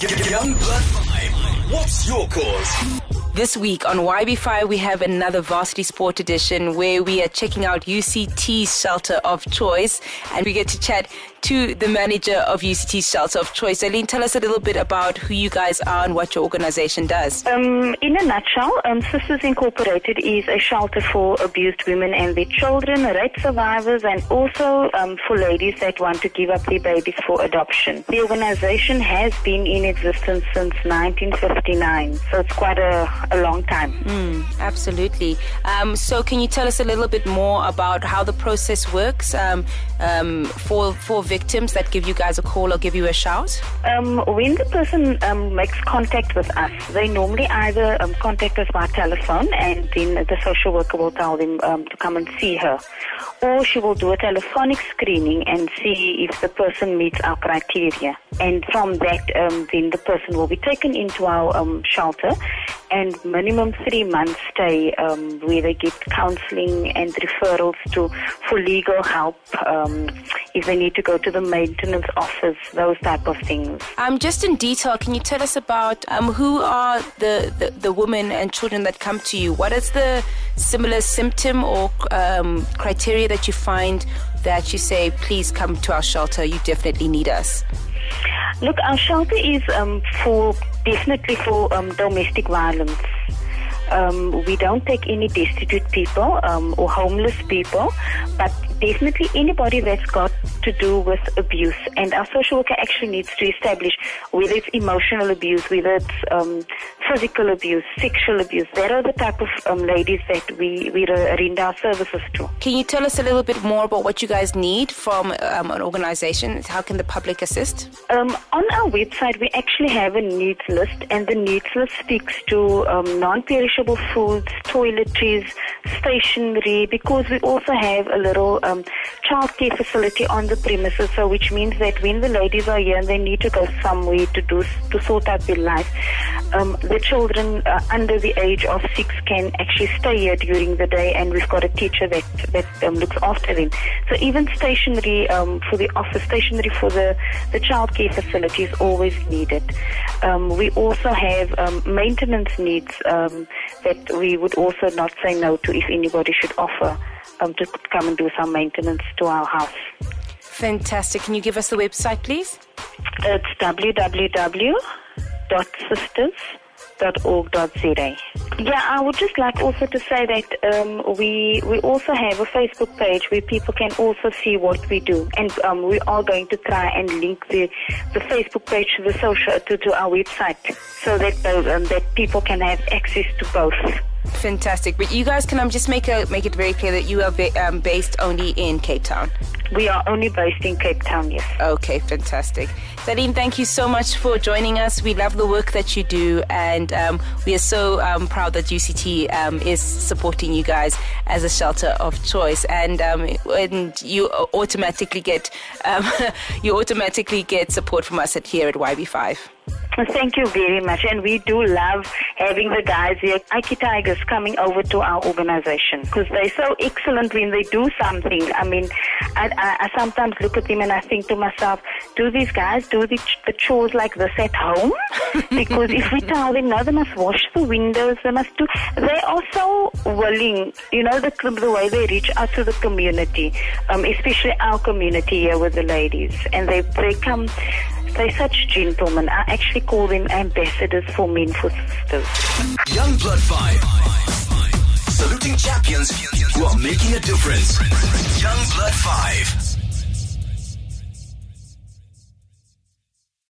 Young Blood 5. What's your cause? This week on YB5, we have another Varsity Sport edition where we are checking out UCT's shelter of choice and we get to chat to the manager of UCT's shelter of choice. Daleen, tell us a little bit about who you guys are and what your organization does. Um, in a nutshell, um, Sisters Incorporated is a shelter for abused women and their children, rape survivors, and also um, for ladies that want to give up their babies for adoption. The organization has been in existence since 1959, so it's quite a, a long time. Mm, absolutely. Um, so, can you tell us a little bit more about how the process works um, um, for for victims that give you guys a call or give you a shout? Um, when the person um, makes contact with us, they normally either um, contact us by telephone and then the social worker will tell them um, to come and see her. Or she will do a telephonic screening and see if the person meets our criteria. And from that, um, then the person will be taken into our um, shelter and minimum three months stay um, where they get counseling and referrals to for legal help um, if they need to go to the maintenance office, those type of things. Um, just in detail, can you tell us about um, who are the, the, the women and children that come to you? What is the similar symptom or um, criteria that you find that you say, please come to our shelter, you definitely need us? Look, our shelter is um, for definitely for um, domestic violence. Um, we don't take any destitute people um, or homeless people, but definitely anybody that's got to do with abuse. And our social worker actually needs to establish whether it's emotional abuse, whether it's um, physical abuse, sexual abuse. That are the type of um, ladies that we, we render our services to. Can you tell us a little bit more about what you guys need from um, an organization? How can the public assist? Um, on our website, we actually have a needs list, and the needs list speaks to um, non perishable foods, toiletries, stationery, because we also have a little um, childcare facility on the premises, so which means that when the ladies are here they need to go somewhere to do to sort out their life, um, the children uh, under the age of six can actually stay here during the day, and we've got a teacher that that um, looks after them. So even stationery um, for the office, stationery for the the childcare facility is always needed. Um, we also have um, maintenance needs that we would also not say no to if anybody should offer um, to come and do some maintenance to our house. Fantastic. Can you give us the website, please? It's www.sisters.org.za. Yeah, I would just like also to say that um, we we also have a Facebook page where people can also see what we do, and um, we are going to try and link the the Facebook page to the social to, to our website so that um, that people can have access to both. Fantastic. But you guys can um, just make a, make it very clear that you are ba- um, based only in Cape Town. We are only based in Cape Town, yes. Okay, fantastic. Daleen, thank you so much for joining us. We love the work that you do, and um, we are so um, proud that UCT um, is supporting you guys as a shelter of choice. And um, and you automatically get um, you automatically get support from us at here at YB5. Thank you very much. And we do love having the guys here, Ikey Tigers, coming over to our organization because they're so excellent when they do something. I mean, I, I, I, sometimes look at them and I think to myself, do these guys do the, the chores like this at home? because if we tell them, no, they must wash the windows, they must do, they are so willing, you know, the, the way they reach out to the community, um, especially our community here with the ladies. And they, they come, they're such gentlemen. I actually call them ambassadors for men for sisters. Young Blood 5. Saluting champions who are making a difference. Young Blood 5.